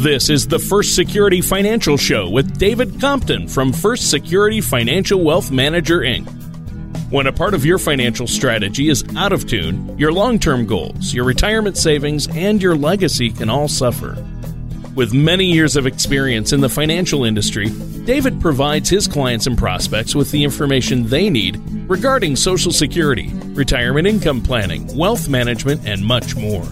This is the First Security Financial Show with David Compton from First Security Financial Wealth Manager, Inc. When a part of your financial strategy is out of tune, your long term goals, your retirement savings, and your legacy can all suffer. With many years of experience in the financial industry, David provides his clients and prospects with the information they need regarding Social Security, retirement income planning, wealth management, and much more.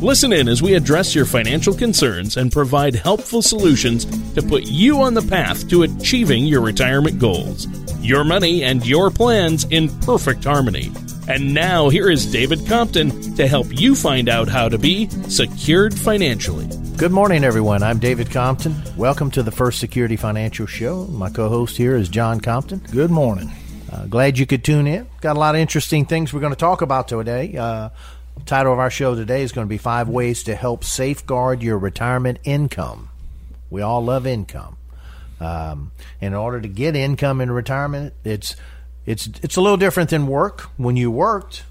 Listen in as we address your financial concerns and provide helpful solutions to put you on the path to achieving your retirement goals. Your money and your plans in perfect harmony. And now, here is David Compton to help you find out how to be secured financially. Good morning, everyone. I'm David Compton. Welcome to the First Security Financial Show. My co host here is John Compton. Good morning. Uh, glad you could tune in. Got a lot of interesting things we're going to talk about today. Uh, title of our show today is going to be Five Ways to Help Safeguard Your Retirement Income. We all love income. Um, in order to get income in retirement, it's it's it's a little different than work. When you worked,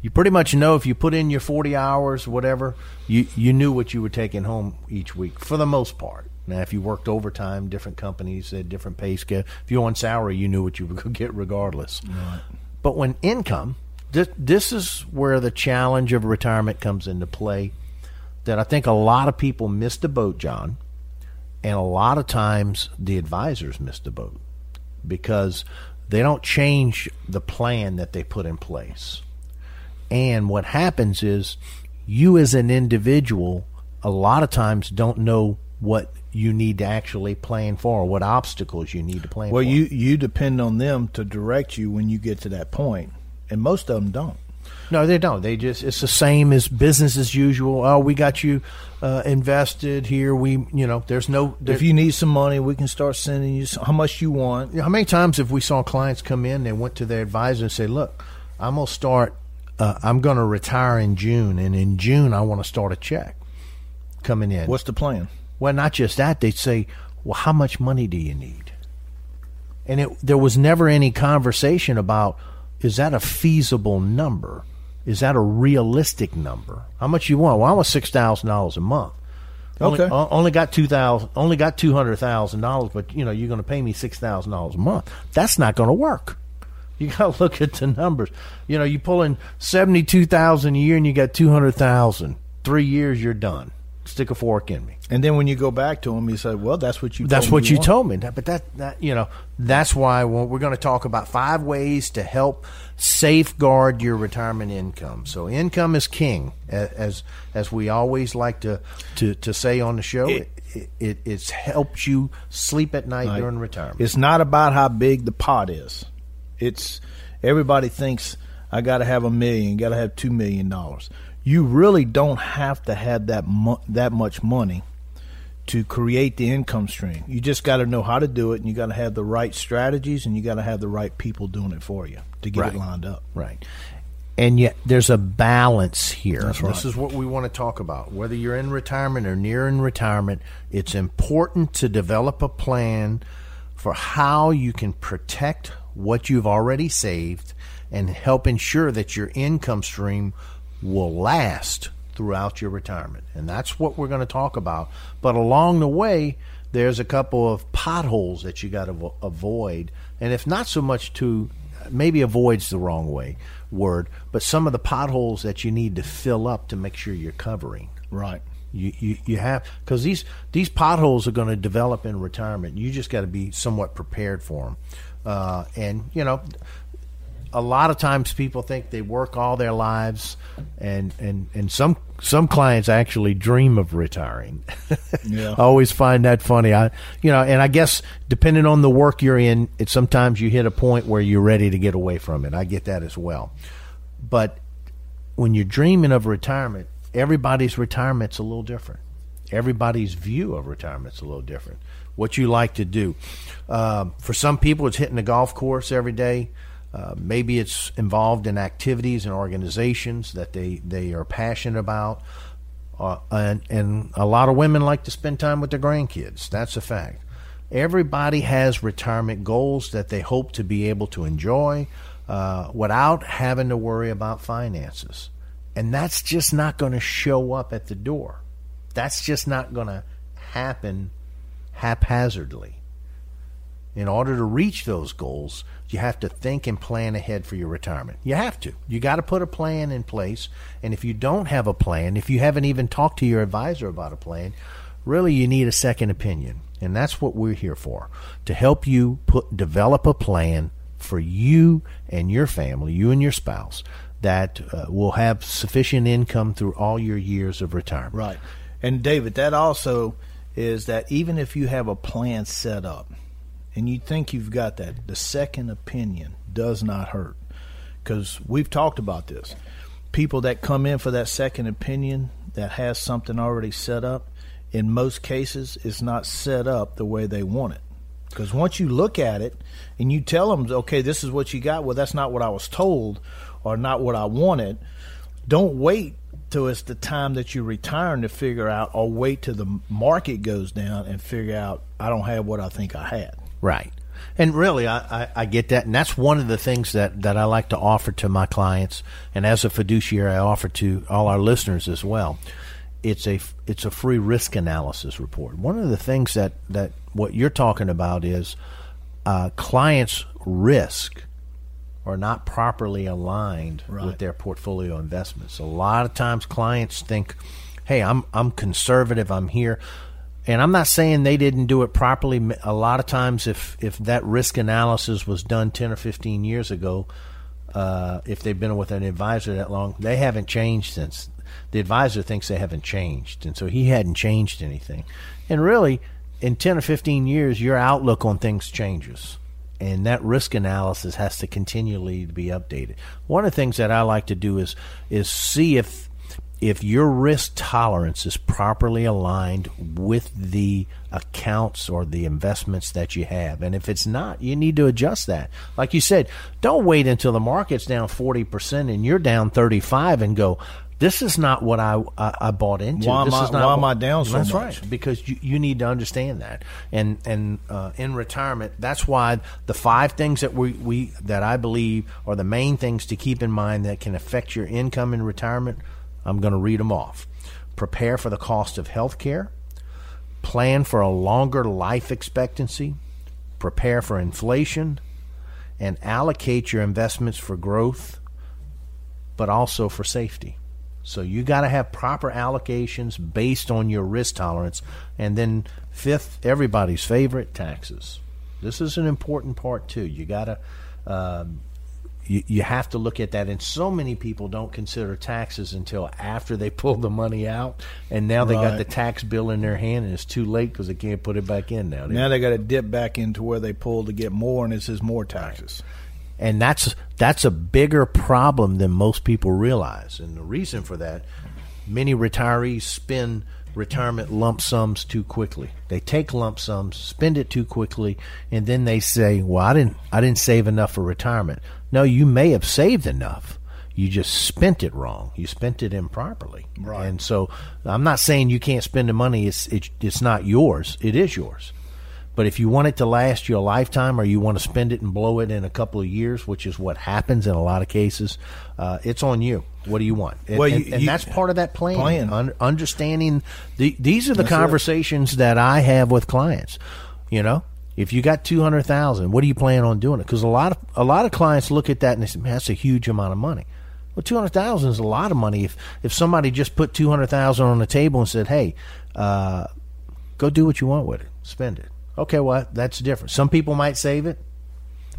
you pretty much know if you put in your forty hours, whatever, you you knew what you were taking home each week for the most part. Now, if you worked overtime, different companies had different pay scale. If you're on salary, you knew what you would get regardless. Right. But when income, this, this is where the challenge of retirement comes into play. That I think a lot of people miss the boat, John, and a lot of times the advisors miss the boat because they don't change the plan that they put in place. And what happens is you as an individual a lot of times don't know what you need to actually plan for, what obstacles you need to plan well, for. Well, you you depend on them to direct you when you get to that point and most of them don't. No, they don't. They just it's the same as business as usual. Oh, we got you uh, invested here. We, you know, there's no. There, if you need some money, we can start sending you how much you want. How many times have we saw clients come in? They went to their advisor and say, "Look, I'm gonna start. Uh, I'm gonna retire in June, and in June I want to start a check coming in. What's the plan? Well, not just that. They'd say, "Well, how much money do you need?" And it, there was never any conversation about is that a feasible number? Is that a realistic number? How much you want? Well, I want six thousand dollars a month. Okay. Only, only got two thousand. Only got two hundred thousand dollars, but you know you're going to pay me six thousand dollars a month. That's not going to work. You got to look at the numbers. You know, you pull in seventy two thousand a year, and you got two hundred thousand. Three years, you're done stick a fork in me. And then when you go back to him, he said, "Well, that's what you. That's what you, you told me." But that, that you know, that's why we're going to talk about five ways to help safeguard your retirement income. So, income is king, as as we always like to to, to say on the show. It, it, it it's helps you sleep at night during retirement. It's not about how big the pot is. It's everybody thinks I got to have a million, got to have two million dollars you really don't have to have that mu- that much money to create the income stream. You just got to know how to do it, and you got to have the right strategies, and you got to have the right people doing it for you to get right. it lined up. Right. And yet, there's a balance here. That's right. This is what we want to talk about. Whether you're in retirement or near in retirement, it's important to develop a plan for how you can protect what you've already saved and help ensure that your income stream will last throughout your retirement. And that's what we're going to talk about. But along the way, there's a couple of potholes that you got to avoid. And if not so much to maybe avoids the wrong way word, but some of the potholes that you need to fill up to make sure you're covering. Right. You, you, you have because these these potholes are going to develop in retirement. You just got to be somewhat prepared for them. Uh, and you know, a lot of times people think they work all their lives, and and and some some clients actually dream of retiring. Yeah. I always find that funny. I you know, and I guess depending on the work you're in, it sometimes you hit a point where you're ready to get away from it. I get that as well. But when you're dreaming of retirement, everybody's retirement's a little different. Everybody's view of retirement's a little different. What you like to do. Um, for some people, it's hitting the golf course every day. Uh, maybe it's involved in activities and organizations that they, they are passionate about. Uh, and, and a lot of women like to spend time with their grandkids. That's a fact. Everybody has retirement goals that they hope to be able to enjoy uh, without having to worry about finances. And that's just not going to show up at the door. That's just not going to happen haphazardly. In order to reach those goals, you have to think and plan ahead for your retirement. You have to. You got to put a plan in place. And if you don't have a plan, if you haven't even talked to your advisor about a plan, really you need a second opinion. And that's what we're here for to help you put develop a plan for you and your family, you and your spouse, that uh, will have sufficient income through all your years of retirement. Right. And David, that also is that even if you have a plan set up and you think you've got that, the second opinion does not hurt. Because we've talked about this. People that come in for that second opinion that has something already set up, in most cases, is not set up the way they want it. Because once you look at it and you tell them, okay, this is what you got, well, that's not what I was told or not what I wanted, don't wait till it's the time that you're retiring to figure out, or wait till the market goes down and figure out, I don't have what I think I had. Right. And really, I, I, I, get that. And that's one of the things that, that I like to offer to my clients. And as a fiduciary, I offer to all our listeners as well. It's a, it's a free risk analysis report. One of the things that, that what you're talking about is uh, clients' risk are not properly aligned Right. with their portfolio investments. A lot of times clients think, "Hey, I'm I'm conservative. I'm here." And I'm not saying they didn't do it properly. A lot of times if if that risk analysis was done 10 or 15 years ago, uh, if they've been with an advisor that long, they haven't changed since. The advisor thinks they haven't changed, and so he hadn't changed anything. And really, in 10 or 15 years, your outlook on things changes and that risk analysis has to continually be updated. One of the things that I like to do is is see if if your risk tolerance is properly aligned with the accounts or the investments that you have. And if it's not, you need to adjust that. Like you said, don't wait until the market's down 40% and you're down 35 and go, this is not what I I, I bought into. Why am this I- is not why am I down so That's much? right because you, you need to understand that and and uh, in retirement that's why the five things that we, we that I believe are the main things to keep in mind that can affect your income in retirement I'm going to read them off prepare for the cost of health care plan for a longer life expectancy prepare for inflation and allocate your investments for growth but also for safety so you got to have proper allocations based on your risk tolerance. And then fifth, everybody's favorite, taxes. This is an important part too. You got to um, you, you have to look at that. And so many people don't consider taxes until after they pull the money out, and now they got the tax bill in their hand, and it's too late because they can't put it back in now. Now they got to dip back into where they pulled to get more, and it says more taxes. and that's that's a bigger problem than most people realize. And the reason for that, many retirees spend retirement lump sums too quickly. They take lump sums, spend it too quickly, and then they say, "Well, I didn't I didn't save enough for retirement." No, you may have saved enough. You just spent it wrong. You spent it improperly. Right. And so I'm not saying you can't spend the money. It's it, it's not yours. It is yours. But if you want it to last you a lifetime, or you want to spend it and blow it in a couple of years, which is what happens in a lot of cases, uh, it's on you. What do you want? And, Well, you- and, and you- that's part of that plan. Plan. Un- understanding the, these are the That's it. conversations that I have with clients. You know, if you got two hundred thousand, what do you plan on doing it? Because a lot of a lot of clients look at that and they say, "Man, that's a huge amount of money." Well, two hundred thousand is a lot of money. If if somebody just put two hundred thousand on the table and said, "Hey," uh, go do what you want with it. Spend it. Okay, well that's different. Some people might save it,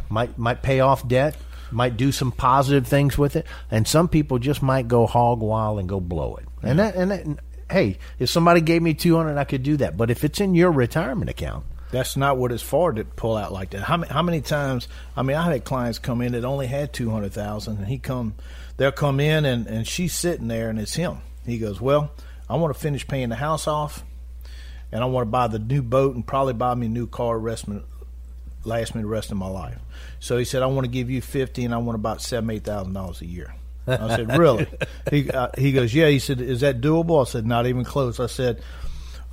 might might pay off debt, might do some positive things with it, and some people just might go hog wild and go blow it. And that and, that, hey, if somebody gave me two hundred, I could do that. But if it's in your retirement account, That's not what it's for to pull out like that. How many, how many times? I mean, I had clients come in that only had two hundred thousand, and he come, they'll come in and and she's sitting there, and it's him. He goes, Well, I want to finish paying the house off, and I want to buy the new boat and probably buy me a new car. Rest me, last me the rest of my life. So he said, I want to give you fifty, and I want about seven, eight thousand dollars a year. I said, really? he uh, he goes, yeah. He said, is that doable? I said, not even close. I said,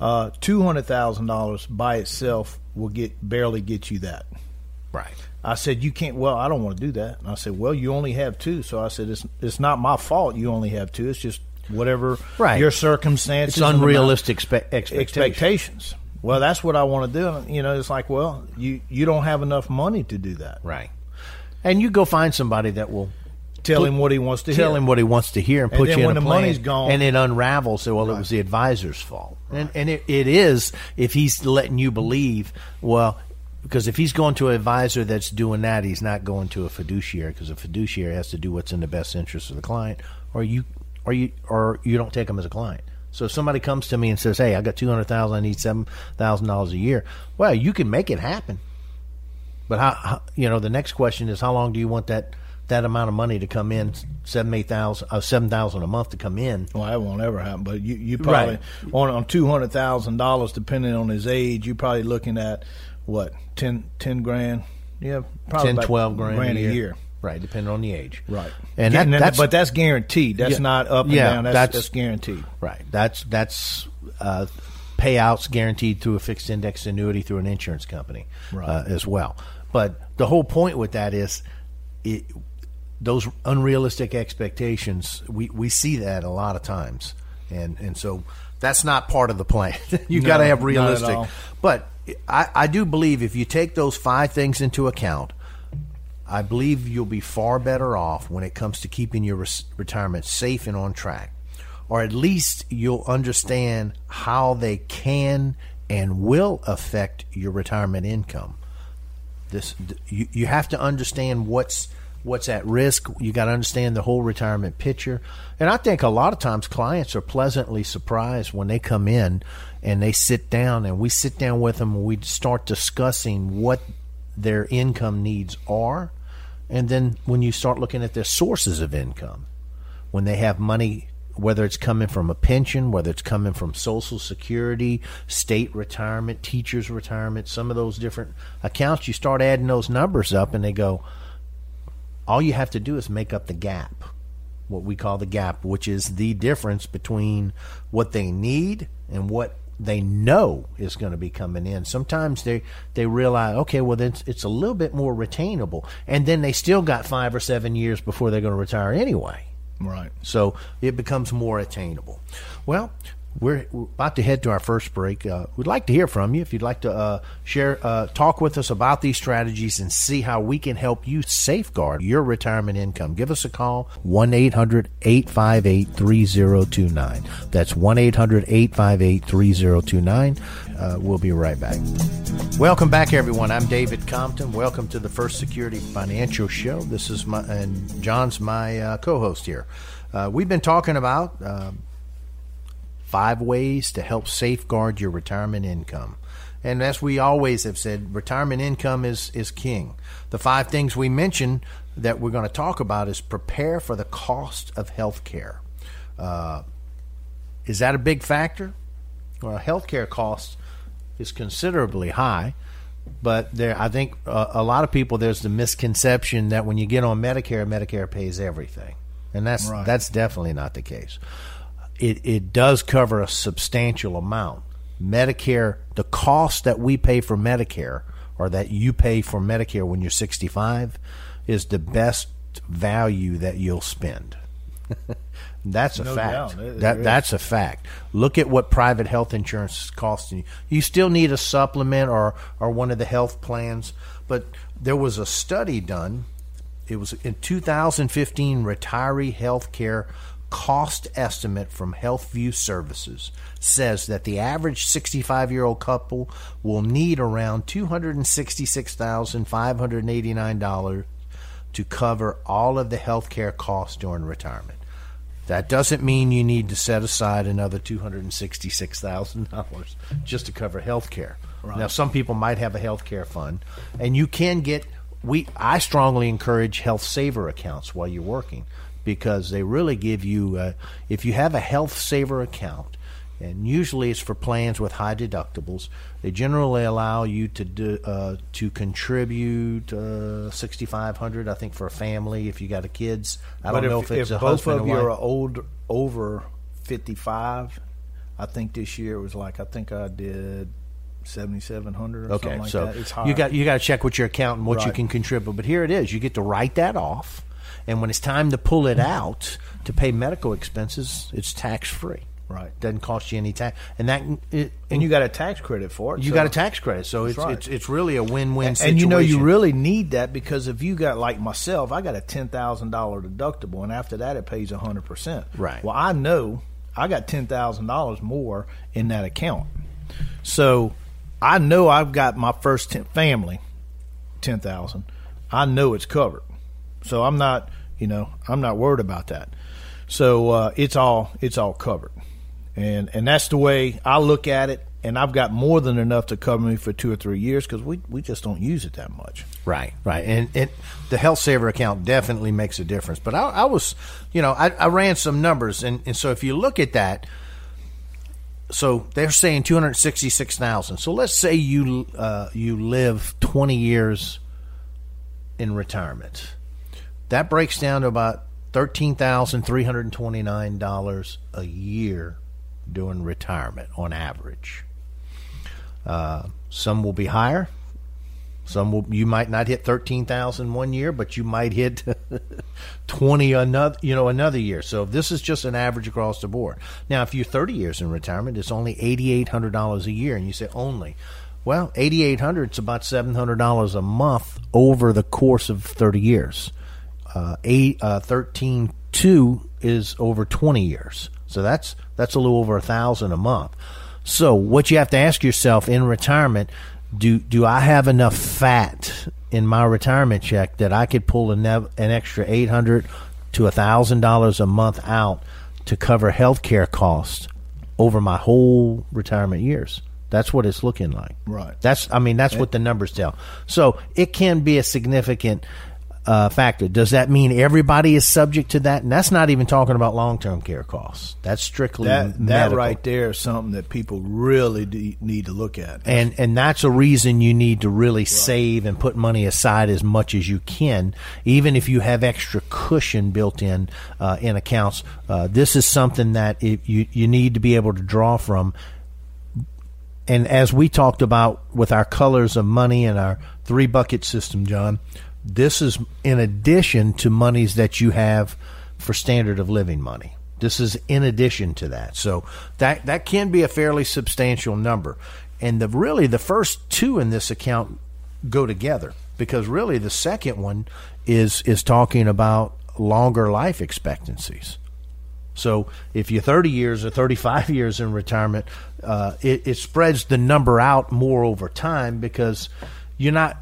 uh, two hundred thousand dollars by itself will get barely get you that. Right. I said, you can't. Well, I don't want to do that. And I said, well, you only have two. So I said, it's it's not my fault. You only have two. It's just whatever Right. your circumstances. It's unrealistic spe- expectations. expectations. Well, that's what I want to do. You know, it's like, well, you you don't have enough money to do that. Right. And you go find somebody that will Tell put- him what he wants to tell hear. him what he wants to hear and And put you in when a the plan, money's gone- and it unravels. So, well, it was the advisor's fault, and and it, it is if he's letting you believe. Well, because if he's going to an advisor that's doing that, he's not going to a fiduciary because a fiduciary has to do what's in the best interest of the client, or you, or you, or you don't take him as a client. So if somebody comes to me and says, "Hey, I got two hundred thousand, I need seven thousand dollars a year," well, you can make it happen. But how, how you know the next question is how long do you want that that amount of money to come in seven eight thousand uh, seven thousand a month to come in? Well, that won't ever happen. But you, you probably on on two hundred thousand dollars, depending on his age, you're probably looking at what 10, 10 grand. Yeah, probably 10, about 12 grand, grand a year. Right, Right. depending on the age. Right. And that, that's but that's guaranteed. That's Yeah. not up and Yeah, down. That's, that's- that's guaranteed. right. That's that's uh, payouts guaranteed through a fixed index annuity through an insurance company Right. uh, as well. But the whole point with that is it, those unrealistic expectations. We we see that a lot of times, and and so that's not part of the plan. you No, got to have realistic. But I, I do believe if you take those five things into account, I believe you'll be far better off when it comes to keeping your res- retirement safe and on track. Or at least you'll understand how they can and will affect your retirement income. This you, you have to understand what's what's at risk. You got to understand the whole retirement picture. And I think a lot of times clients are pleasantly surprised when they come in and they sit down and we sit down with them and we start discussing what their income needs are. And then when you start looking at their sources of income, when they have money, whether it's coming from a pension, whether it's coming from Social Security, state retirement, teachers' retirement, some of those different accounts, you start adding those numbers up and they go, all you have to do is make up the gap, what we call the gap, which is the difference between what they need and what they know is going to be coming in. Sometimes they they realize, okay, well, then it's, it's a little bit more retainable, and then they still got five or seven years before they're going to retire anyway. Right. So it becomes more attainable. Well, we're, about to head to our first break. Uh, we'd like to hear from you. If you'd like to uh, share, uh, talk with us about these strategies and see how we can help you safeguard your retirement income, give us a call 1 800 858 3029. That's 1 800 858 3029. We'll be right back. Welcome back, everyone. I'm David Compton. Welcome to the First Security Financial Show. This is my and John's my uh, co-host here. Uh, we've been talking about um five ways to help safeguard your retirement income. And as we always have said, retirement income is, is king. The five things we mentioned that we're going to talk about is prepare for the cost of health care. Uh, is that a big factor? Well, healthcare costs is considerably high, but there, I think uh, a lot of people there's the misconception that when you get on Medicare, Medicare pays everything, and that's Right. that's definitely not the case. It it does cover a substantial amount. Medicare, the cost that we pay for Medicare, or that you pay for Medicare when you're 65, is the best value that you'll spend. That's a No fact. It- That it that's a fact. Look at what private health insurance is costing you. You still need a supplement or or one of the health plans, but there was a study done. It was in 2015 retiree health care cost estimate from HealthView Services says that the average 65 year old couple will need around $266,589 to cover all of the health care costs during retirement. That doesn't mean you need to set aside another two hundred and sixty-six thousand dollars just to cover health care. Now, some people might have a health care fund, and you can get. We I strongly encourage health saver accounts while you're working because they really give you, uh, if you have a health saver account, and usually it's for plans with high deductibles. They generally allow you to do, uh, to contribute uh, sixty five hundred, I think, for a family if you got a kids. I but don't know if, if it's if a both husband of or you are old over fifty five, I think this year it was like I think I did seventy seven hundred or Okay, something like so that. It's higher. you got you got to check with your accountant what you can contribute. But here it is: you get to write that off, and when it's time to pull it out to pay medical expenses, it's tax free. Right. doesn't cost you any tax, and that it, and you got a tax credit for it. you so- got a tax credit, so it's right. it's it's really a win win and, situation. and you know you really need that because if you got like myself, I got a ten thousand dollar deductible, and after that it pays hundred percent. Right. Well, I know I got ten thousand dollars more in that account, so I know I've got my first ten, family ten thousand. I know it's covered, so I'm not you know I'm not worried about that. So uh, it's all it's all covered, and and that's the way I look at it. And I've got more than enough to cover me for two or three years because we we just don't use it that much. Right, right, and the health saver account definitely makes a difference. But I, I was, you know, I, I ran some numbers, and, and so if you look at that, so they're saying two hundred sixty six thousand. So let's say you uh, you live twenty years in retirement. That breaks down to about thirteen thousand three hundred twenty nine dollars a year doing retirement on average. Uh, some will be higher, some will, you might not hit thirteen thousand one year, but you might hit twenty another you know another year. So this is just an average across the board. Now, if you're thirty years in retirement, it's only eighty eight hundred dollars a year, and you say only. Well, eighty eight hundred is about seven hundred dollars a month over the course of thirty years. Uh, eight uh, thirteen two is over twenty years, so that's that's a little over a thousand a month. So what you have to ask yourself in retirement, do do I have enough fat in my retirement check that I could pull an, an extra eight hundred to a thousand dollars a month out to cover health care costs over my whole retirement years? That's what it's looking like. Right. That's I mean that's what the numbers tell. So it can be a significant uh, factor. Does that mean everybody is subject to that? And that's not even talking about long term care costs. That's strictly That that medical. right there is something that people really de- need to look at. and and that's a reason you need to really save and put money aside as much as you can, even if you have extra cushion built in uh, in accounts. Uh, this is something that it, you you need to be able to draw from. And as we talked about with our colors of money and our three bucket system, John, this is in addition to monies that you have for standard of living money. This is in addition to that. So that that can be a fairly substantial number. And the really the first two in this account go together because really the second one is is talking about longer life expectancies. So if you're 30 years or 35 years in retirement, uh, it, it spreads the number out more over time because you're not.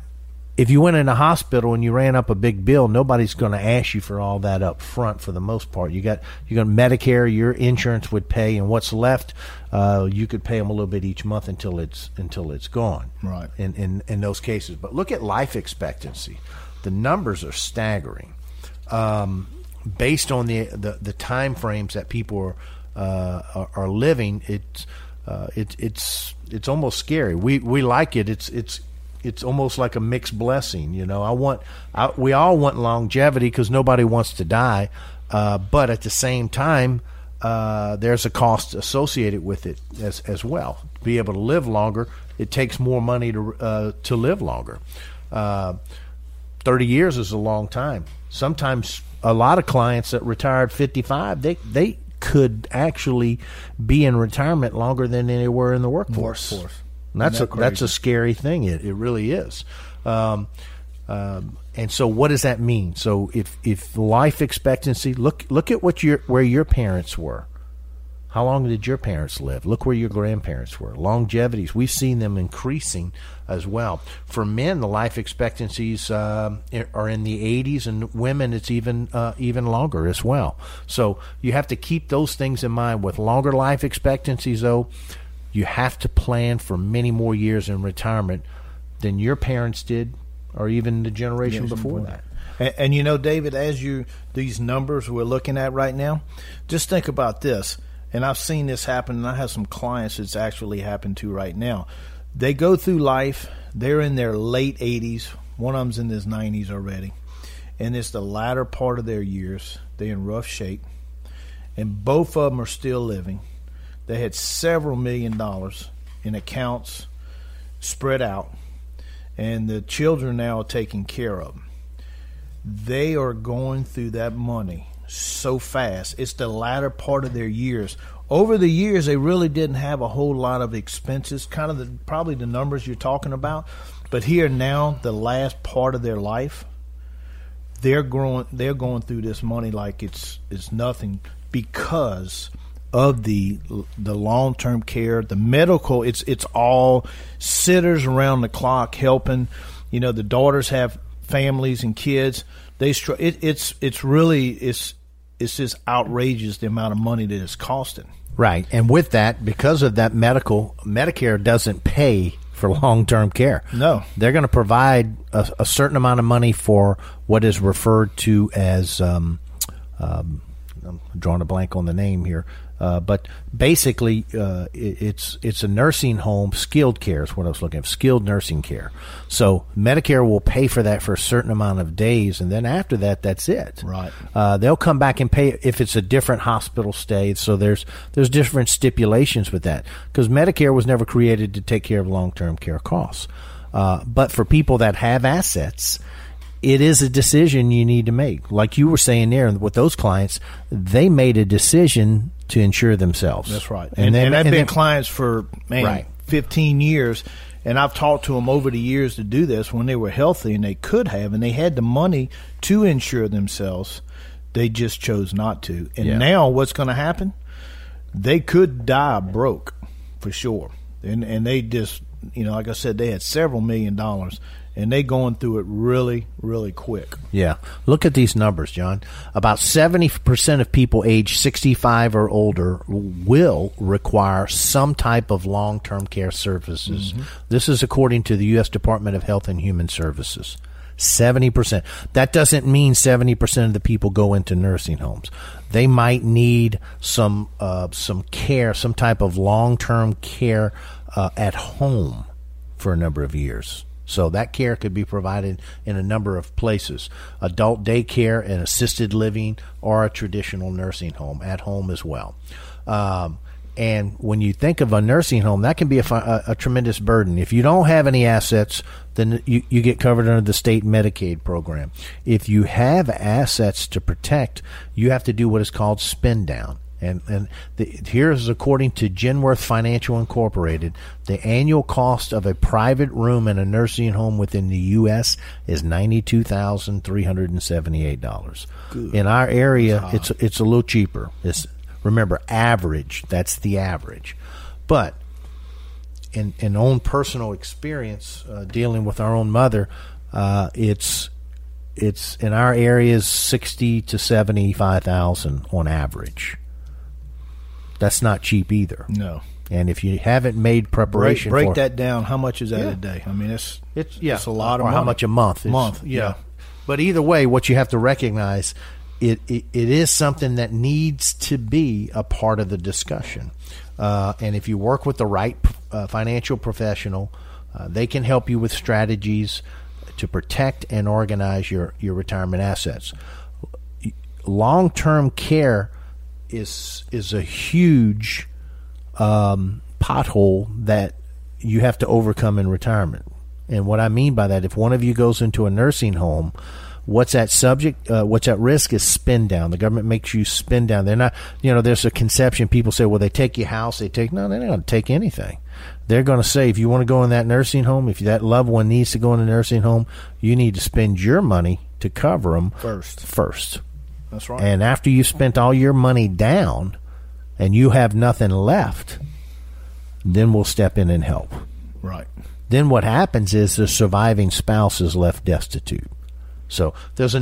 If you went in a hospital and you ran up a big bill, nobody's going to ask you for all that up front for the most part. You got you got Medicare, your insurance would pay, and what's left, uh, you could pay them a little bit each month until it's until it's gone. Right. In in in those cases, but look at life expectancy. The numbers are staggering. Um, based on the, the the time frames that people are uh, are, are living, it's uh, it, it's it's almost scary. We we like it. It's it's it's almost like a mixed blessing. You know, I want I, we all want longevity because nobody wants to die, uh, but at the same time, uh, there's a cost associated with it as as well. To be able to live longer, it takes more money to uh, to live longer. Uh, 30 years is a long time. Sometimes a lot of clients that retired 55, they they could actually be in retirement longer than they were in the workforce. Workforce. And that's a, Isn't that's a scary thing. It, it really is. Um, um, and so, what does that mean? So, if if life expectancy look look at what your where your parents were. How long did your parents live? Look where your grandparents were. Longevities, we've seen them increasing as well. For men, the life expectancies um, are in the 80s, and women, it's even uh, even longer as well. So you have to keep those things in mind. With longer life expectancies, though, you have to plan for many more years in retirement than your parents did, or even the generation Yes, before that. And, and you know, David, as you these numbers we're looking at right now, just think about this. And I've seen this happen, and I have some clients it's actually happened to right now. They go through life, they're in their late 80s, one of them's in his 90s already, and it's the latter part of their years. They're in rough shape, and both of them are still living. They had several million dollars in accounts spread out, and the children now are taken care of. They are going through that money so fast. It's the latter part of their years. Over the years, they really didn't have a whole lot of expenses, kind of the, probably the numbers you're talking about. But here now, the last part of their life, they're growing. They're going through this money like it's it's nothing because of the the long term care, the medical. It's it's all sitters around the clock helping. You know, the daughters have families and kids. They str- it, it's it's really it's it's just outrageous the amount of money that it's costing. Right. And with that, because of that medical, Medicare doesn't pay for long term care. No. They're going to provide a, a, certain amount of money for what is referred to as, um, um, I'm drawing a blank on the name here, uh, but basically, uh, it, it's it's a nursing home, skilled care is what I was looking at, skilled nursing care. So Medicare will pay for that for a certain amount of days, and then after that, that's it. Right. Uh, they'll come back and pay if it's a different hospital stay. So there's there's different stipulations with that because Medicare was never created to take care of long term care costs. Uh, but for people that have assets, it is a decision you need to make. Like you were saying there with those clients, they made a decision to insure themselves. That's right. And, and, then, and I've and been then, clients for man, right. 15 years. And I've talked to them over the years to do this when they were healthy and they could have, and they had the money to insure themselves. They just chose not to. And yeah. now what's going to happen? They could die broke for sure. And, and they just, you know, like I said, they had several million dollars and they going through it really, really quick. Yeah. Look at these numbers, John. About 70% of people age 65 or older will require some type of long term care services. Mm-hmm. This is according to the U.S. Department of Health and Human Services. 70%. That doesn't mean 70% of the people go into nursing homes. They might need some uh, some care, some type of long term care uh, at home for a number of years. So that care could be provided in a number of places adult daycare and assisted living, or a traditional nursing home at home as well. Um, and when you think of a nursing home, that can be a, a, a, tremendous burden. If you don't have any assets, then you, you get covered under the state Medicaid program. If you have assets to protect, you have to do what is called spin down. And and the, here's according to Genworth Financial Incorporated, the annual cost of a private room in a nursing home within the U.S. is ninety two thousand three hundred and seventy eight dollars. In our area, it's it's a little cheaper. It's remember average. That's the average, but in in own personal experience uh, dealing with our own mother, uh, it's it's in our area is sixty to seventy five thousand on average. That's not cheap either. No. And if you haven't made preparation, break, break that down. How much is that yeah. a day? I mean, it's it's yeah, it's a lot of or money. how much a month? It's, month, yeah. yeah. But either way, what you have to recognize it, it, it is something that needs to be a part of the discussion. Uh, and if you work with the right uh, financial professional, uh, they can help you with strategies to protect and organize your, your retirement assets. Long term care is is a huge um, pothole that you have to overcome in retirement. And what I mean by that, if one of you goes into a nursing home, what's at subject, uh, what's at risk is spin down. The government makes you spin down. They're not, you know, there's a conception. People say, well, they take your house. They take, no, they're not going to take anything. They're going to say, if you want to go in that nursing home, if that loved one needs to go in a nursing home, you need to spend your money to cover them first. First. That's right. And after you've spent all your money down and you have nothing left, then we'll step in and help. Right. Then what happens is the surviving spouse is left destitute. So there's a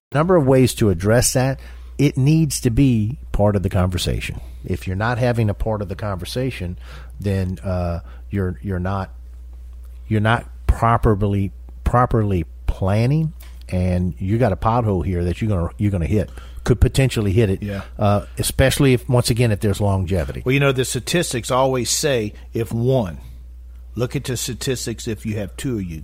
Number of ways to address that. It needs to be part of the conversation. If you're not having a part of the conversation, then uh, you're you're not you're not properly properly planning, and you got a pothole here that you're gonna you're gonna hit. Could potentially hit it. Yeah. Uh, especially if once again if there's longevity. Well, you know, the statistics always say if one, look at the statistics if you have two of you.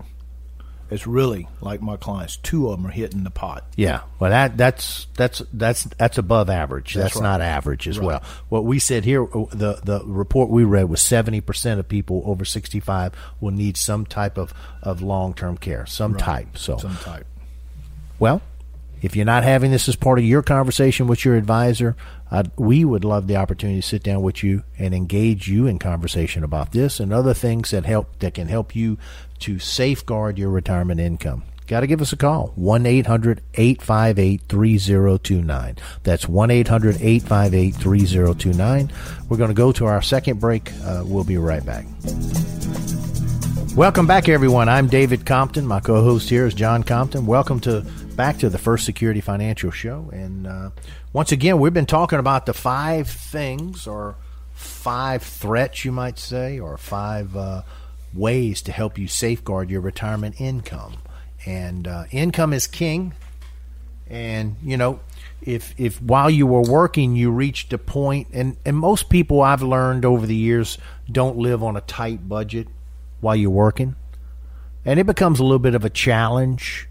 It's really like my clients, two of them are hitting the pot. Yeah, well, that that's that's that's that's above average. That's, That's right. not average as Right. well. What we said here, uh, the the report we read was seventy percent of people over sixty five will need some type of of long term care, some Right. type. So, Some type. well, if you're not having this as part of your conversation with your advisor, I'd, we would love the opportunity to sit down with you and engage you in conversation about this and other things that help that can help you to safeguard your retirement income. Got to give us a call. 1 800 858 3029. That's 1 800 858 3029. We're going to go to our second break. Uh, we'll be right back. Welcome back, everyone. I'm David Compton. My co-host here is John Compton. Welcome to back to the First Security Financial Show. And uh, once again, we've been talking about the five things, or five threats, you might say, or five uh, ways to help you safeguard your retirement income. And uh, income is king. And you know, if if while you were working you reached a point, and and most people I've learned over the years don't live on a tight budget while you're working, and it becomes a little bit of a challenge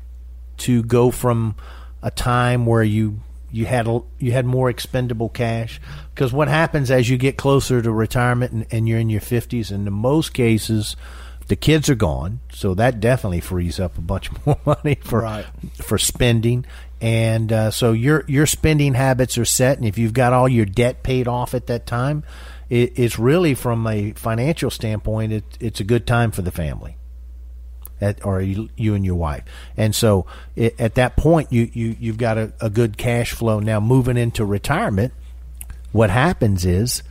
to go from a time where you you had you had more expendable cash. Because what happens as you get closer to retirement and, and you're in your 50s and in most cases the kids are gone. So that definitely frees up a bunch more money for Right. for spending. And uh, so your your spending habits are set. And if you've got all your debt paid off at that time it, it's really from a financial standpoint it, it's a good time for the family at, or you, you and your wife. And so it, at that point, you, you, you've got a, a good cash flow. Now, moving into retirement, what happens is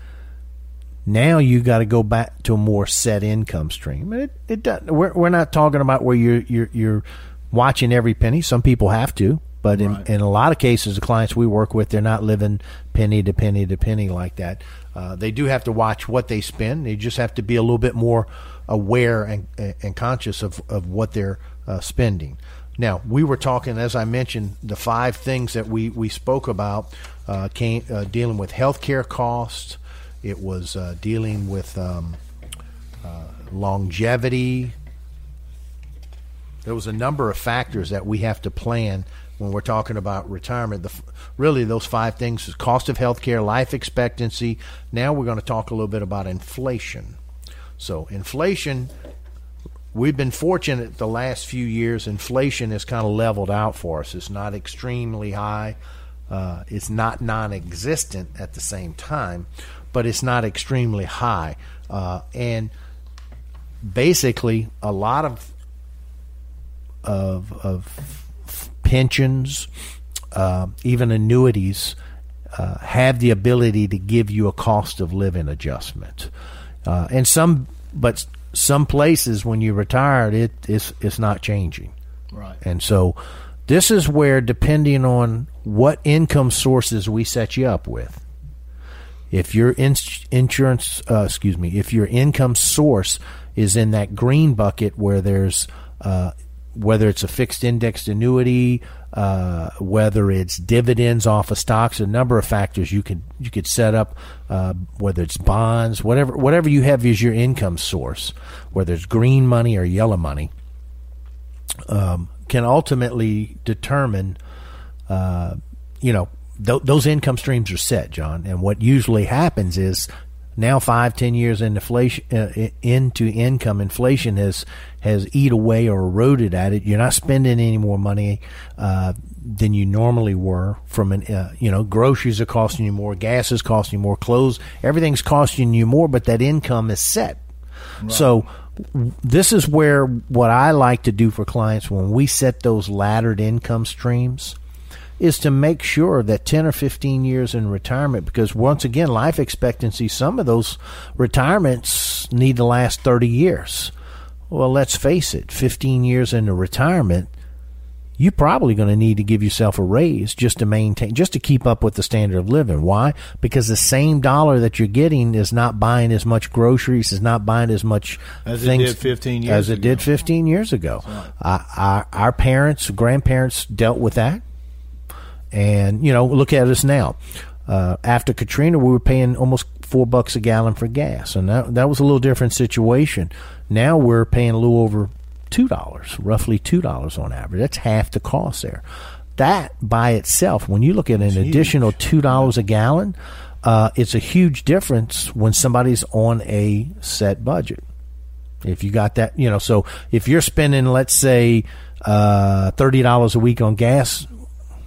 now you got to go back to a more set income stream. It, it does, we're, we're not talking about where you're, you're, you're watching every penny. Some people have to. But in, Right. in a lot of cases, the clients we work with, they're not living penny to penny to penny like that. Uh, they do have to watch what they spend. They just have to be a little bit more aware and, and conscious of, of what they're uh, spending. Now, we were talking, as I mentioned, the five things that we, we spoke about uh, came uh, dealing with healthcare costs. It was uh, dealing with um, uh, longevity, there was a number of factors that we have to plan when we're talking about retirement. The, really, those five things is cost of health care, life expectancy. Now we're going to talk a little bit about inflation. So, inflation, we've been fortunate the last few years. Inflation has kind of leveled out for us. It's not extremely high. Uh, it's not non-existent at the same time, but it's not extremely high. Uh, and basically, a lot of of, of pensions, uh, even annuities, uh, have the ability to give you a cost of living adjustment. Uh, and some, but some places when you retired, it is it's not changing. Right. And so, this is where, depending on what income sources we set you up with, if your ins- insurance, uh, excuse me, if your income source is in that green bucket where there's uh, whether it's a fixed indexed annuity, uh, whether it's dividends off of stocks, a number of factors you could you could set up, uh, whether it's bonds, whatever whatever you have as your income source, whether it's green money or yellow money, um, can ultimately determine, uh, you know, th- those income streams are set, John. And what usually happens is Now, five, ten years into inflation, uh, into income, inflation has has eat away or eroded at it. You're not spending any more money uh, than you normally were. From an, uh, you know, groceries are costing you more, gas is costing you more, clothes, everything's costing you more, but that income is set. Right. So this is where what I like to do for clients when we set those laddered income streams is to make sure that 10 or 15 years in retirement, because once again, life expectancy, some of those retirements need to last 30 years. Well, let's face it, 15 years into retirement, you're probably going to need to give yourself a raise just to maintain, just to keep up with the standard of living. Why? Because the same dollar that you're getting is not buying as much groceries, is not buying as much as things it did 15 years as ago. it did 15 years ago. Right. Uh, our, our parents, grandparents dealt with that. And, you know, look at us now. Uh, after Katrina, we were paying almost four bucks a gallon for gas, and that, that was a little different situation. Now we're paying a little over two dollars, roughly two dollars on average. That's half the cost there. That by itself, when you look at an It's additional huge. two dollars a gallon, uh, it's a huge difference when somebody's on a set budget. If you got that, you know, so if you're spending, let's say, uh, thirty dollars a week on gas,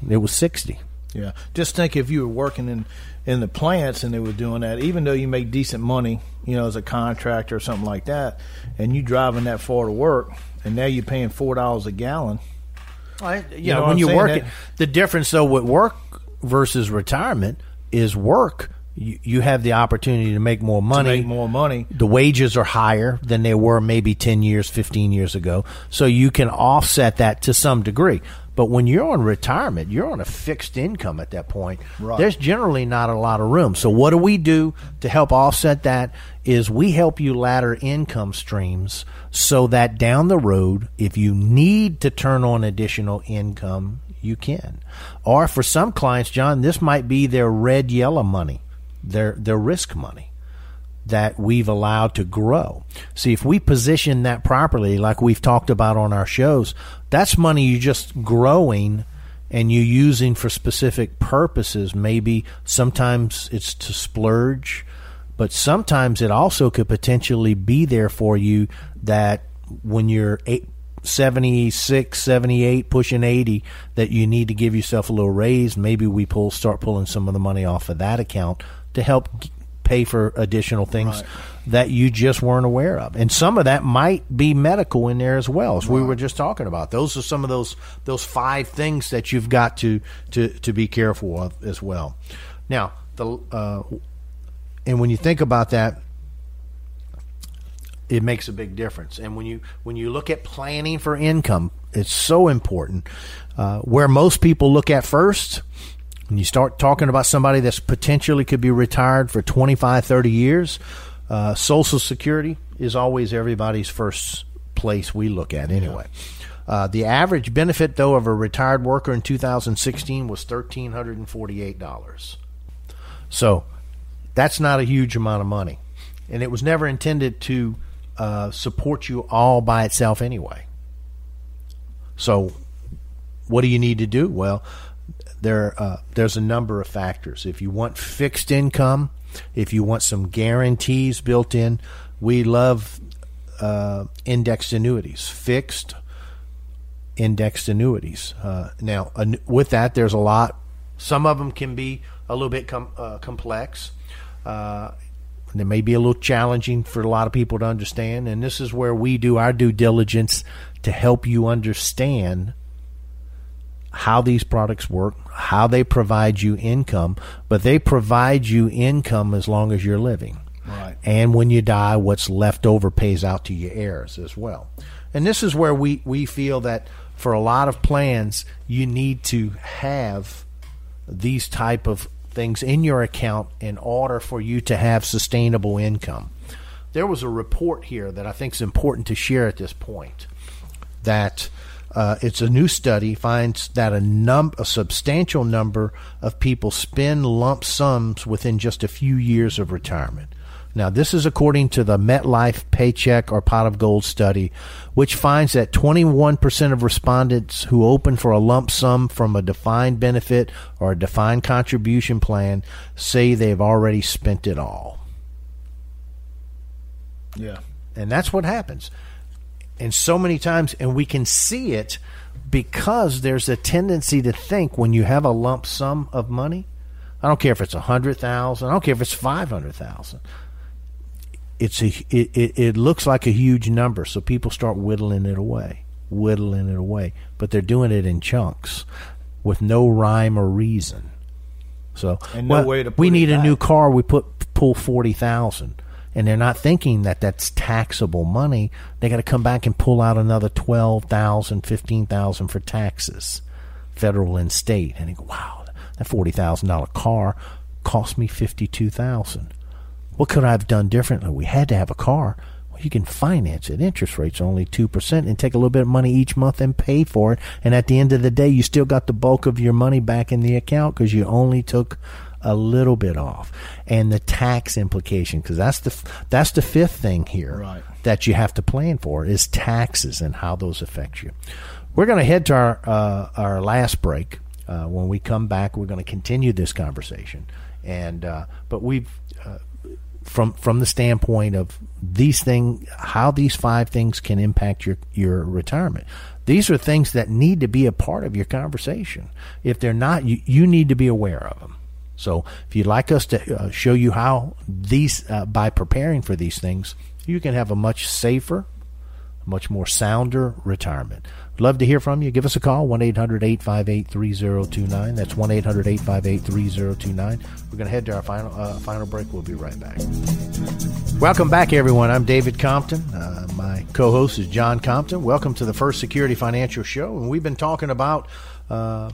it was sixty. Yeah. Just think if you were working in in the plants and they were doing that, even though you make decent money, you know, as a contractor or something like that, and you driving that far to work, and now you're paying four dollars a gallon. You, You know, know when you're working, That- the difference though with work versus retirement is work. You, you have the opportunity to make more money. make more money. The wages are higher than they were maybe 10 years, 15 years ago. So you can offset that to some degree. But when you're on retirement, you're on a fixed income at that point. Right. There's generally not a lot of room. So what do we do to help offset that is we help you ladder income streams so that down the road, if you need to turn on additional income, you can. Or for some clients, John, this might be their red yellow money, their their risk money that we've allowed to grow. See, if we position that properly, like we've talked about on our shows, that's money you're just growing and you using for specific purposes. Maybe sometimes it's to splurge, but sometimes it also could potentially be there for you that when you're eight, 76, 78, pushing 80, that you need to give yourself a little raise. Maybe we pull, start pulling some of the money off of that account to help pay for additional things that you just weren't aware of. And some of that might be medical in there as well, as we were just talking about. Those are some of those those five things that you've got to to to be careful of as well. Now, the uh, and when you think about that, it makes a big difference. And when you when you look at planning for income, it's so important. Uh, where most people look at first, when you start talking about somebody that's potentially could be retired for 25, 30 years, uh, Social Security is always everybody's first place we look at anyway. Uh, the average benefit, though, of a retired worker in 2016 was $1,348. So that's not a huge amount of money. And it was never intended to uh, support you all by itself anyway. So, what do you need to do? Well, there uh, there's a number of factors. If you want fixed income, if you want some guarantees built in, we love uh, indexed annuities, fixed indexed annuities. Uh, now, an- with that, there's a lot. Some of them can be a little bit com- uh, complex. Uh, they may be a little challenging for a lot of people to understand, and this is where we do our due diligence to help you understand how these products work, how they provide you income, but they provide you income as long as you're living. Right. And when you die, what's left over pays out to your heirs as well. And this is where we, we feel that for a lot of plans, you need to have these type of things in your account in order for you to have sustainable income. There was a report here that I think is important to share at this point that uh, it's a new study finds that a num a substantial number of people spend lump sums within just a few years of retirement. Now, this is according to the MetLife Paycheck or Pot of Gold study, which finds that 21% of respondents who open for a lump sum from a defined benefit or a defined contribution plan say they've already spent it all. Yeah. And that's what happens. And so many times, and we can see it because there's a tendency to think when you have a lump sum of money, I don't care if it's a hundred thousand, I don't care if it's five hundred thousand. It's a it, it, it looks like a huge number, so people start whittling it away, whittling it away. But they're doing it in chunks with no rhyme or reason. So And no well, way to we need a new car. We put pull forty thousand, and they're not thinking that that's taxable money. They got to come back and pull out another twelve thousand, fifteen thousand for taxes, federal and state. And they go, wow, that forty thousand dollar car cost me fifty two thousand. What could I have done differently? We had to have a car. Well, you can finance it. Interest rates only 2% and take a little bit of money each month and pay for it. And at the end of the day, you still got the bulk of your money back in the account because you only took a little bit off. And the tax implication, because that's the, that's the fifth thing here Right. that you have to plan for is taxes and how those affect you. We're going to head to our, uh, our last break. Uh, when we come back, we're going to continue this conversation. And, uh, but we've, uh, from from the standpoint of these things, how these five things can impact your your retirement. These are things that need to be a part of your conversation. If they're not, you, you need to be aware of them. So, if you'd like us to uh, show you how these, uh, by preparing for these things, you can have a much safer, much more sounder retirement. Love to hear from you. Give us a call, 1 800 858 3029. That's 1 800 858 3029. We're going to head to our final, uh, final break. We'll be right back. Welcome back, everyone. I'm David Compton. Uh, my co host is John Compton. Welcome to the First Security Financial Show. And we've been talking about. Uh,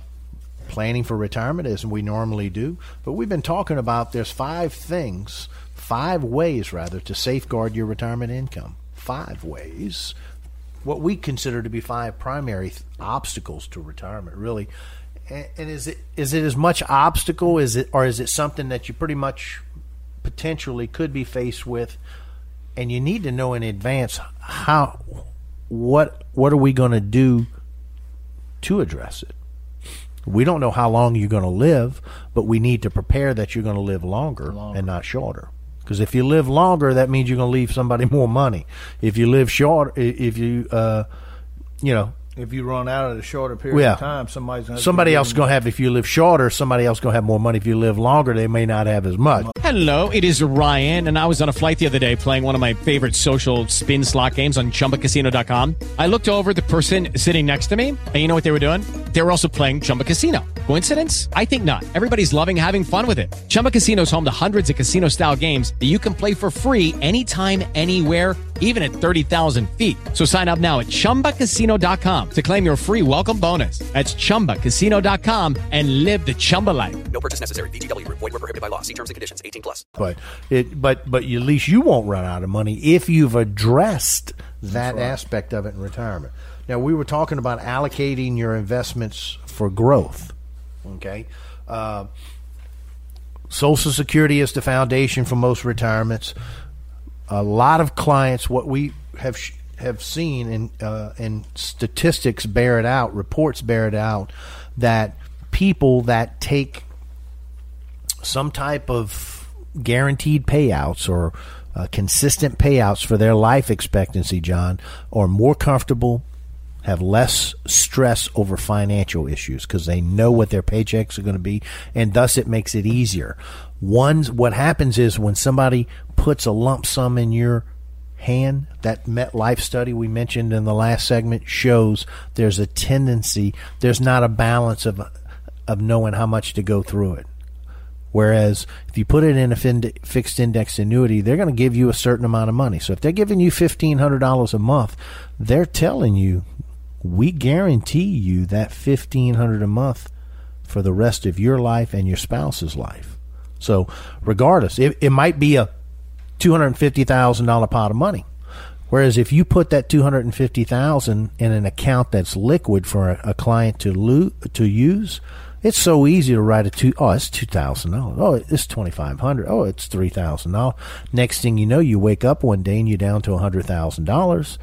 planning for retirement as we normally do. But we've been talking about there's five things, five ways rather, to safeguard your retirement income. Five ways. What we consider to be five primary th- obstacles to retirement, really. And, and is it is it as much obstacle is it or is it something that you pretty much potentially could be faced with and you need to know in advance how what what are we going to do to address it we don't know how long you're going to live, but we need to prepare that you're going to live longer, and not shorter. Because if you live longer, that means you're going to leave somebody more money. If you live short, if you, uh, you know, If you run out at a shorter period yeah, of time, somebody's gonna somebody else going to have. If you live shorter, somebody else going to have more money. If you live longer, they may not have as much. Hello, it is Ryan, and I was on a flight the other day playing one of my favorite social spin slot games on chumbacasino.com. I looked over at the person sitting next to me, and you know what they were doing? They were also playing Chumba Casino. Coincidence? I think not. Everybody's loving having fun with it. Chumba Casino is home to hundreds of casino style games that you can play for free anytime, anywhere, even at 30,000 feet. So sign up now at chumbacasino.com to claim your free welcome bonus. That's chumbacasino.com and live the Chumba life. No purchase necessary. VGW Group. Void were prohibited by law. See terms and conditions. 18 plus. But it, but but at least you won't run out of money if you've addressed that aspect of it in retirement. Now we were talking about allocating your investments for growth. Okay, uh, Social Security is the foundation for most retirements. A lot of clients, what we have have seen, and uh, and statistics bear it out, reports bear it out, that people that take some type of guaranteed payouts or uh, consistent payouts for their life expectancy, John, are more comfortable, have less stress over financial issues because they know what their paychecks are going to be, and thus it makes it easier. One, what happens is when somebody puts a lump sum in your hand, that MetLife study we mentioned in the last segment shows there's a tendency, there's not a balance of of knowing how much to go through it. Whereas if you put it in a fin- fixed index annuity, they're going to give you a certain amount of money. So if they're giving you fifteen hundred dollars a month, they're telling you we guarantee you that $1,500 a month for the rest of your life and your spouse's life. So regardless, it, it might be a two hundred fifty thousand dollar pot of money. Whereas if you put that two hundred and fifty thousand in an account that's liquid for a, a client to lo- to use, it's so easy to write a two. Oh, it's two thousand dollars. Oh, it's twenty five hundred. Oh, it's three thousand dollars. Next thing you know, you wake up one day and you're down to a hundred thousand dollars,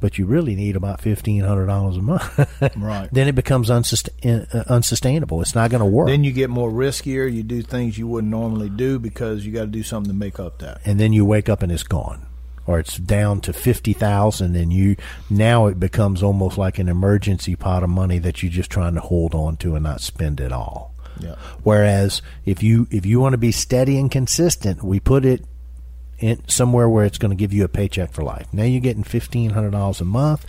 but you really need about fifteen hundred dollars a month. Right. then it becomes unsustain- uh, unsustainable. It's not going to work. Then you get more riskier. You do things you wouldn't normally do because you got to do something to make up that. and then you wake up and it's gone, or it's down to 50,000 and you now it becomes almost like an emergency pot of money that you're just trying to hold on to and not spend it all. Yeah. Whereas if you if you want to be steady and consistent, we put it in somewhere where it's going to give you a paycheck for life. Now you're getting fifteen hundred dollars a month,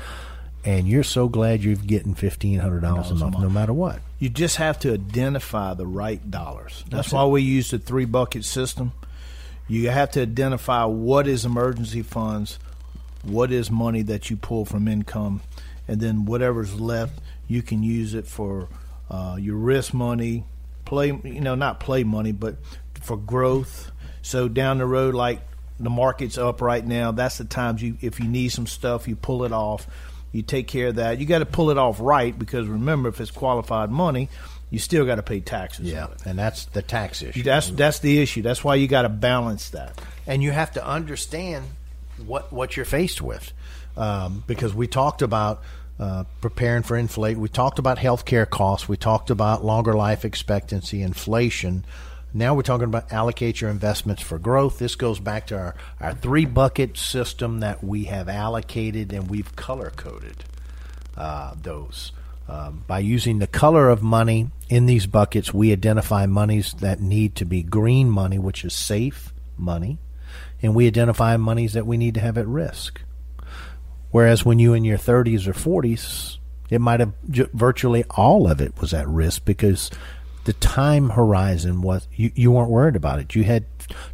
and you're so glad you're getting fifteen hundred dollars a month, no matter what. You just have to identify the right dollars. That's, That's why it. we use the three bucket system. You have to identify what is emergency funds, what is money that you pull from income, and then whatever's left, you can use it for uh, your risk money, play, you know, not play money, but for growth. So down the road, like the market's up right now, that's the times you, if you need some stuff, you pull it off. You take care of that. You got to pull it off right because remember, if it's qualified money, you still got to pay taxes. Yeah, on it. and that's the tax issue. That's that's the issue. That's why you got to balance that. and you have to understand what what you're faced with, um, because we talked about uh, preparing for inflate. We talked about healthcare costs. We talked about longer life expectancy, inflation. Now we're talking about allocate your investments for growth. This goes back to our, our three bucket system that we have allocated and we've color coded uh, those. Um, by using the color of money in these buckets, we identify monies that need to be green money, which is safe money, and we identify monies that we need to have at risk. Whereas when you in your 30s or 40s, it might have virtually all of it was at risk because the time horizon was you, you weren't worried about it. You had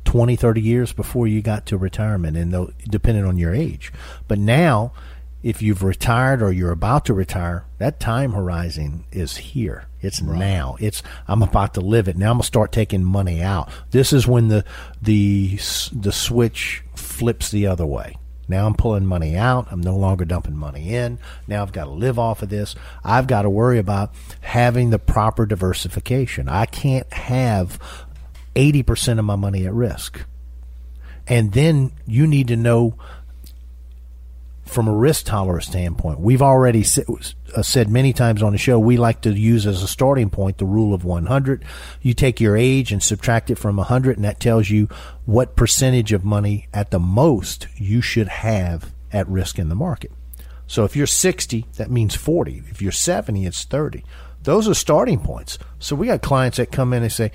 20, 30 years before you got to retirement, and though, depending on your age. But now, if you've retired or you're about to retire, that time horizon is here. It's now. It's I'm about to live it. Now I'm gonna start taking money out. This is when the the the switch flips the other way. Now I'm pulling money out. I'm no longer dumping money in. Now I've got to live off of this. I've got to worry about having the proper diversification. I can't have 80% of my money at risk. And then you need to know from a risk tolerance standpoint. We've already uh, said many times on the show we like to use as a starting point the rule of 100. You take your age and subtract it from 100 and that tells you what percentage of money at the most you should have at risk in the market. So if you're 60, that means 40. If you're 70, it's 30. Those are starting points. So we got clients that come in and say,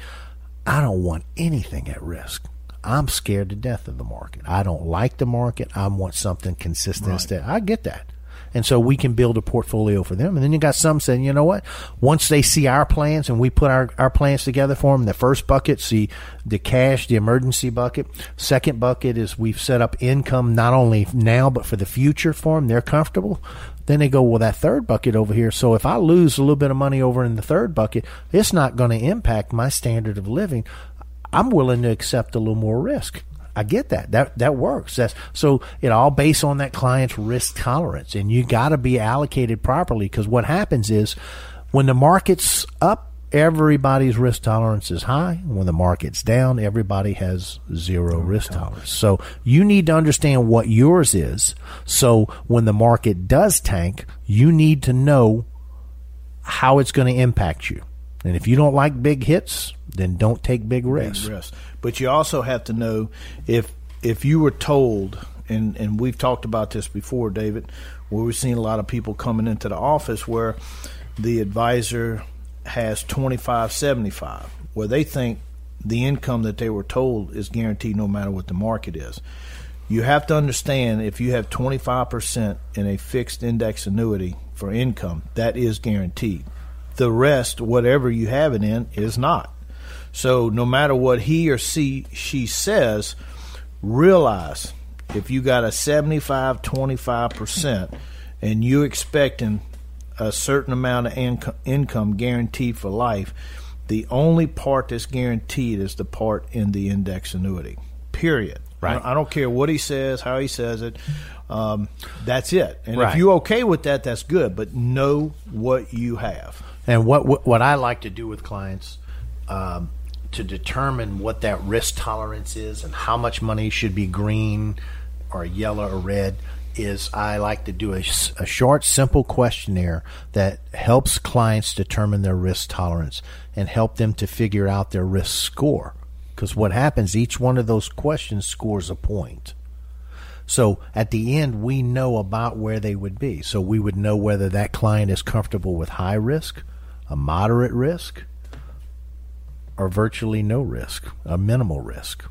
I don't want anything at risk. I'm scared to death of the market. I don't like the market. I want something consistent instead. I get that. And so we can build a portfolio for them. And then you got some saying, you know what? Once they see our plans and we put our, our plans together for them, the first bucket, see the cash, the emergency bucket. Second bucket is we've set up income not only now, but for the future for them. They're comfortable. Then they go, well, that third bucket over here. So if I lose a little bit of money over in the third bucket, it's not going to impact my standard of living. I'm willing to accept a little more risk. I get that. That that works. That's so it all based on that client's risk tolerance, and you got to be allocated properly because what happens is when the market's up, everybody's risk tolerance is high. When the market's down, everybody has zero risk tolerance. So you need to understand what yours is. So when the market does tank, you need to know how it's going to impact you. And if you don't like big hits, then don't take big risks. Big. But you also have to know if if you were told, and and we've talked about this before, David, where we've seen a lot of people coming into the office where the advisor has twenty five seventy five, where they think the income that they were told is guaranteed no matter what the market is. You have to understand if you have 25% in a fixed index annuity for income, that is guaranteed. The rest, whatever you have it in, is not. So no matter what he or she, she says, realize if you got a 75 25% and you expecting a certain amount of inco- income guaranteed for life, the only part that's guaranteed is the part in the index annuity. Period. Right. I don't care what he says, how he says it. Um, that's it. And Right. if you're okay with that, that's good. But know what you have. And what what, what I like to do with clients um, to determine what that risk tolerance is and how much money should be green or yellow or red is I like to do a short, simple questionnaire that helps clients determine their risk tolerance and help them to figure out their risk score. Because what happens, each one of those questions scores a point. So at the end, we know about where they would be. So we would know whether that client is comfortable with high risk, a moderate risk, or virtually no risk, a minimal risk.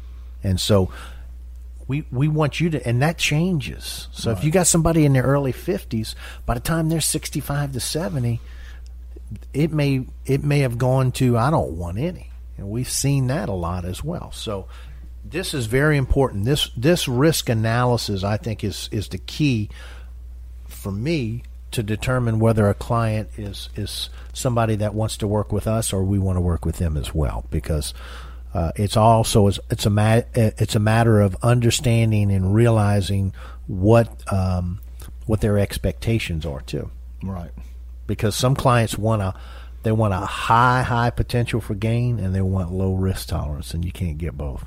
And so we we want you to and that changes. So if you got somebody in their early 50s, by the time they're 65 to 70, it may it may have gone to I don't want any. And we've seen that a lot as well. So this is very important. This this risk analysis I think is is the key for me to determine whether a client is is somebody that wants to work with us or we want to work with them as well because uh, it's also it's, it's a ma- it's a matter of understanding and realizing what um, what their expectations are too. Right. Because some clients want a they want a high high potential for gain and they want low risk tolerance and you can't get both.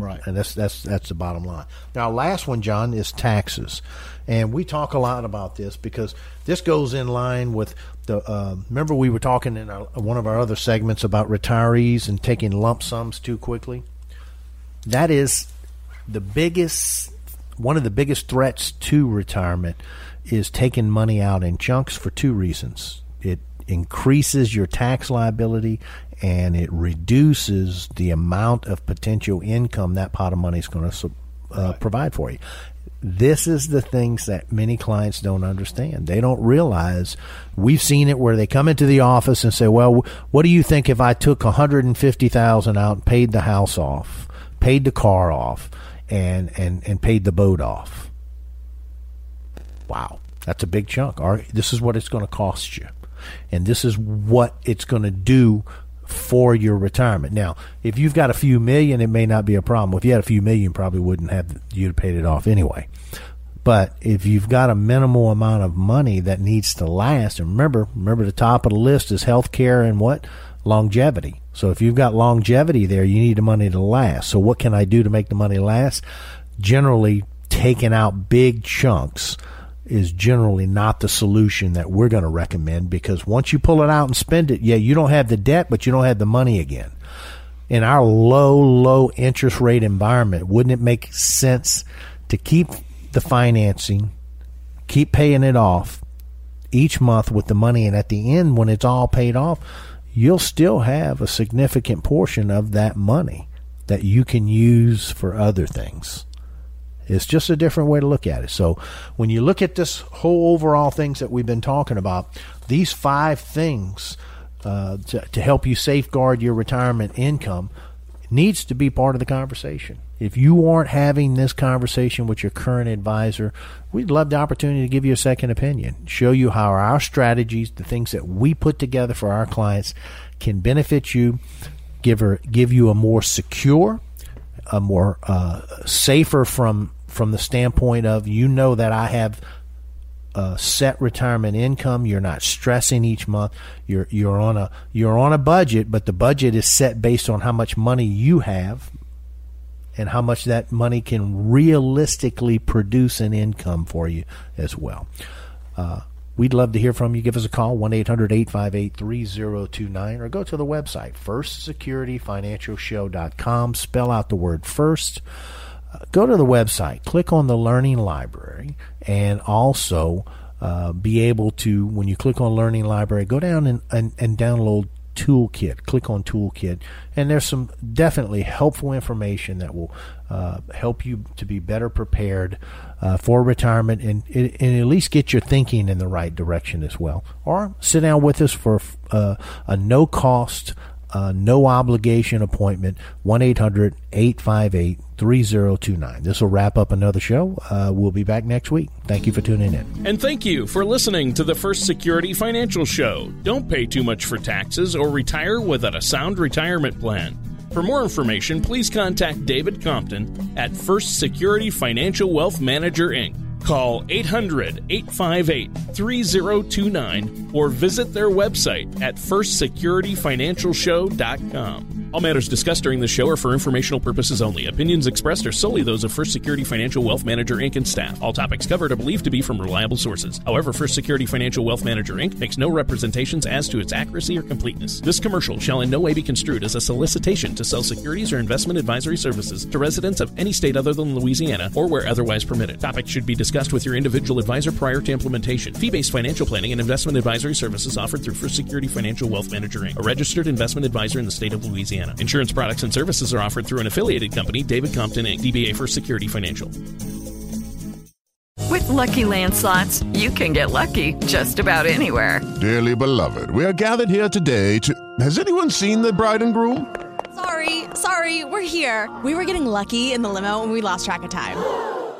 Right. And that's that's that's the bottom line. Now, last one, John, is taxes, and we talk a lot about this because this goes in line with the. Uh, remember, we were talking in our, one of our other segments about retirees and taking lump sums too quickly. That is the biggest, one of the biggest threats to retirement is taking money out in chunks for two reasons. Increases your tax liability and it reduces the amount of potential income that pot of money is going to uh, provide for you. This is the things that many clients don't understand. They don't realize we've seen it where they come into the office and say, "Well, what do you think if I took 150,000 out and paid the house off, paid the car off, and and and paid the boat off?" Wow, that's a big chunk. All right, This is what it's going to cost you and this is what it's going to do for your retirement. Now, if you've got a few million, it may not be a problem. If you had a few million, probably wouldn't have you'd paid it off anyway. But if you've got a minimal amount of money that needs to last, and remember, remember the top of the list is health care and what? Longevity. So if you've got longevity there, you need the money to last. So what can I do to make the money last? Generally, taking out big chunks is generally not the solution that we're going to recommend because once you pull it out and spend it, yeah, you don't have the debt, but you don't have the money again. In our low, low interest rate environment, wouldn't it make sense to keep the financing, keep paying it off each month with the money, and at the end, when it's all paid off, you'll still have a significant portion of that money that you can use for other things. It's just a different way to look at it. So when you look at this whole overall things that we've been talking about, these five things uh, to, to help you safeguard your retirement income needs to be part of the conversation. If you aren't having this conversation with your current advisor, we'd love the opportunity to give you a second opinion, show you how our strategies, the things that we put together for our clients, can benefit you, give her, give you a more secure, a more uh, safer from from the standpoint of you know that I have a set retirement income. You're not stressing each month. You're you're on a you're on a budget, but the budget is set based on how much money you have and how much that money can realistically produce an income for you as well. Uh, we'd love to hear from you. Give us a call, 1 800 858 3029, or go to the website, firstsecurityfinancialshow.com. Spell out the word first go to the website, click on the Learning Library, and also uh, be able to, when you click on Learning Library, go down and, and, and download Toolkit. Click on Toolkit, and there's some definitely helpful information that will uh, help you to be better prepared uh, for retirement and, and at least get your thinking in the right direction as well. Or sit down with us for uh, a no cost uh, no obligation appointment 1-800-858-3029 this will wrap up another show. Uh, we'll be back next week. Thank you for tuning in. And thank you for listening to the first security financial show. Don't pay too much for taxes or retire without a sound retirement plan. For more information please contact david compton at first security financial wealth manager inc Call 800 858 3029 or visit their website at firstsecurityfinancialshow.com. All matters discussed during this show are for informational purposes only. Opinions expressed are solely those of First Security Financial Wealth Manager Inc. and staff. All topics covered are believed to be from reliable sources. However, First Security Financial Wealth Manager Inc. makes no representations as to its accuracy or completeness. This commercial shall in no way be construed as a solicitation to sell securities or investment advisory services to residents of any state other than Louisiana or where otherwise permitted. Topics should be discussed with your individual advisor prior to implementation. Fee based financial planning and investment advisory services offered through First Security Financial Wealth Manager Inc., a registered investment advisor in the state of Louisiana. Insurance products and services are offered through an affiliated company, David Compton Inc., DBA First Security Financial. With LuckyLand Slots, you can get lucky just about anywhere. Dearly beloved, we are gathered here today to. Has anyone seen the bride and groom? Sorry, sorry, we're here. We were getting lucky in the limo and we lost track of time.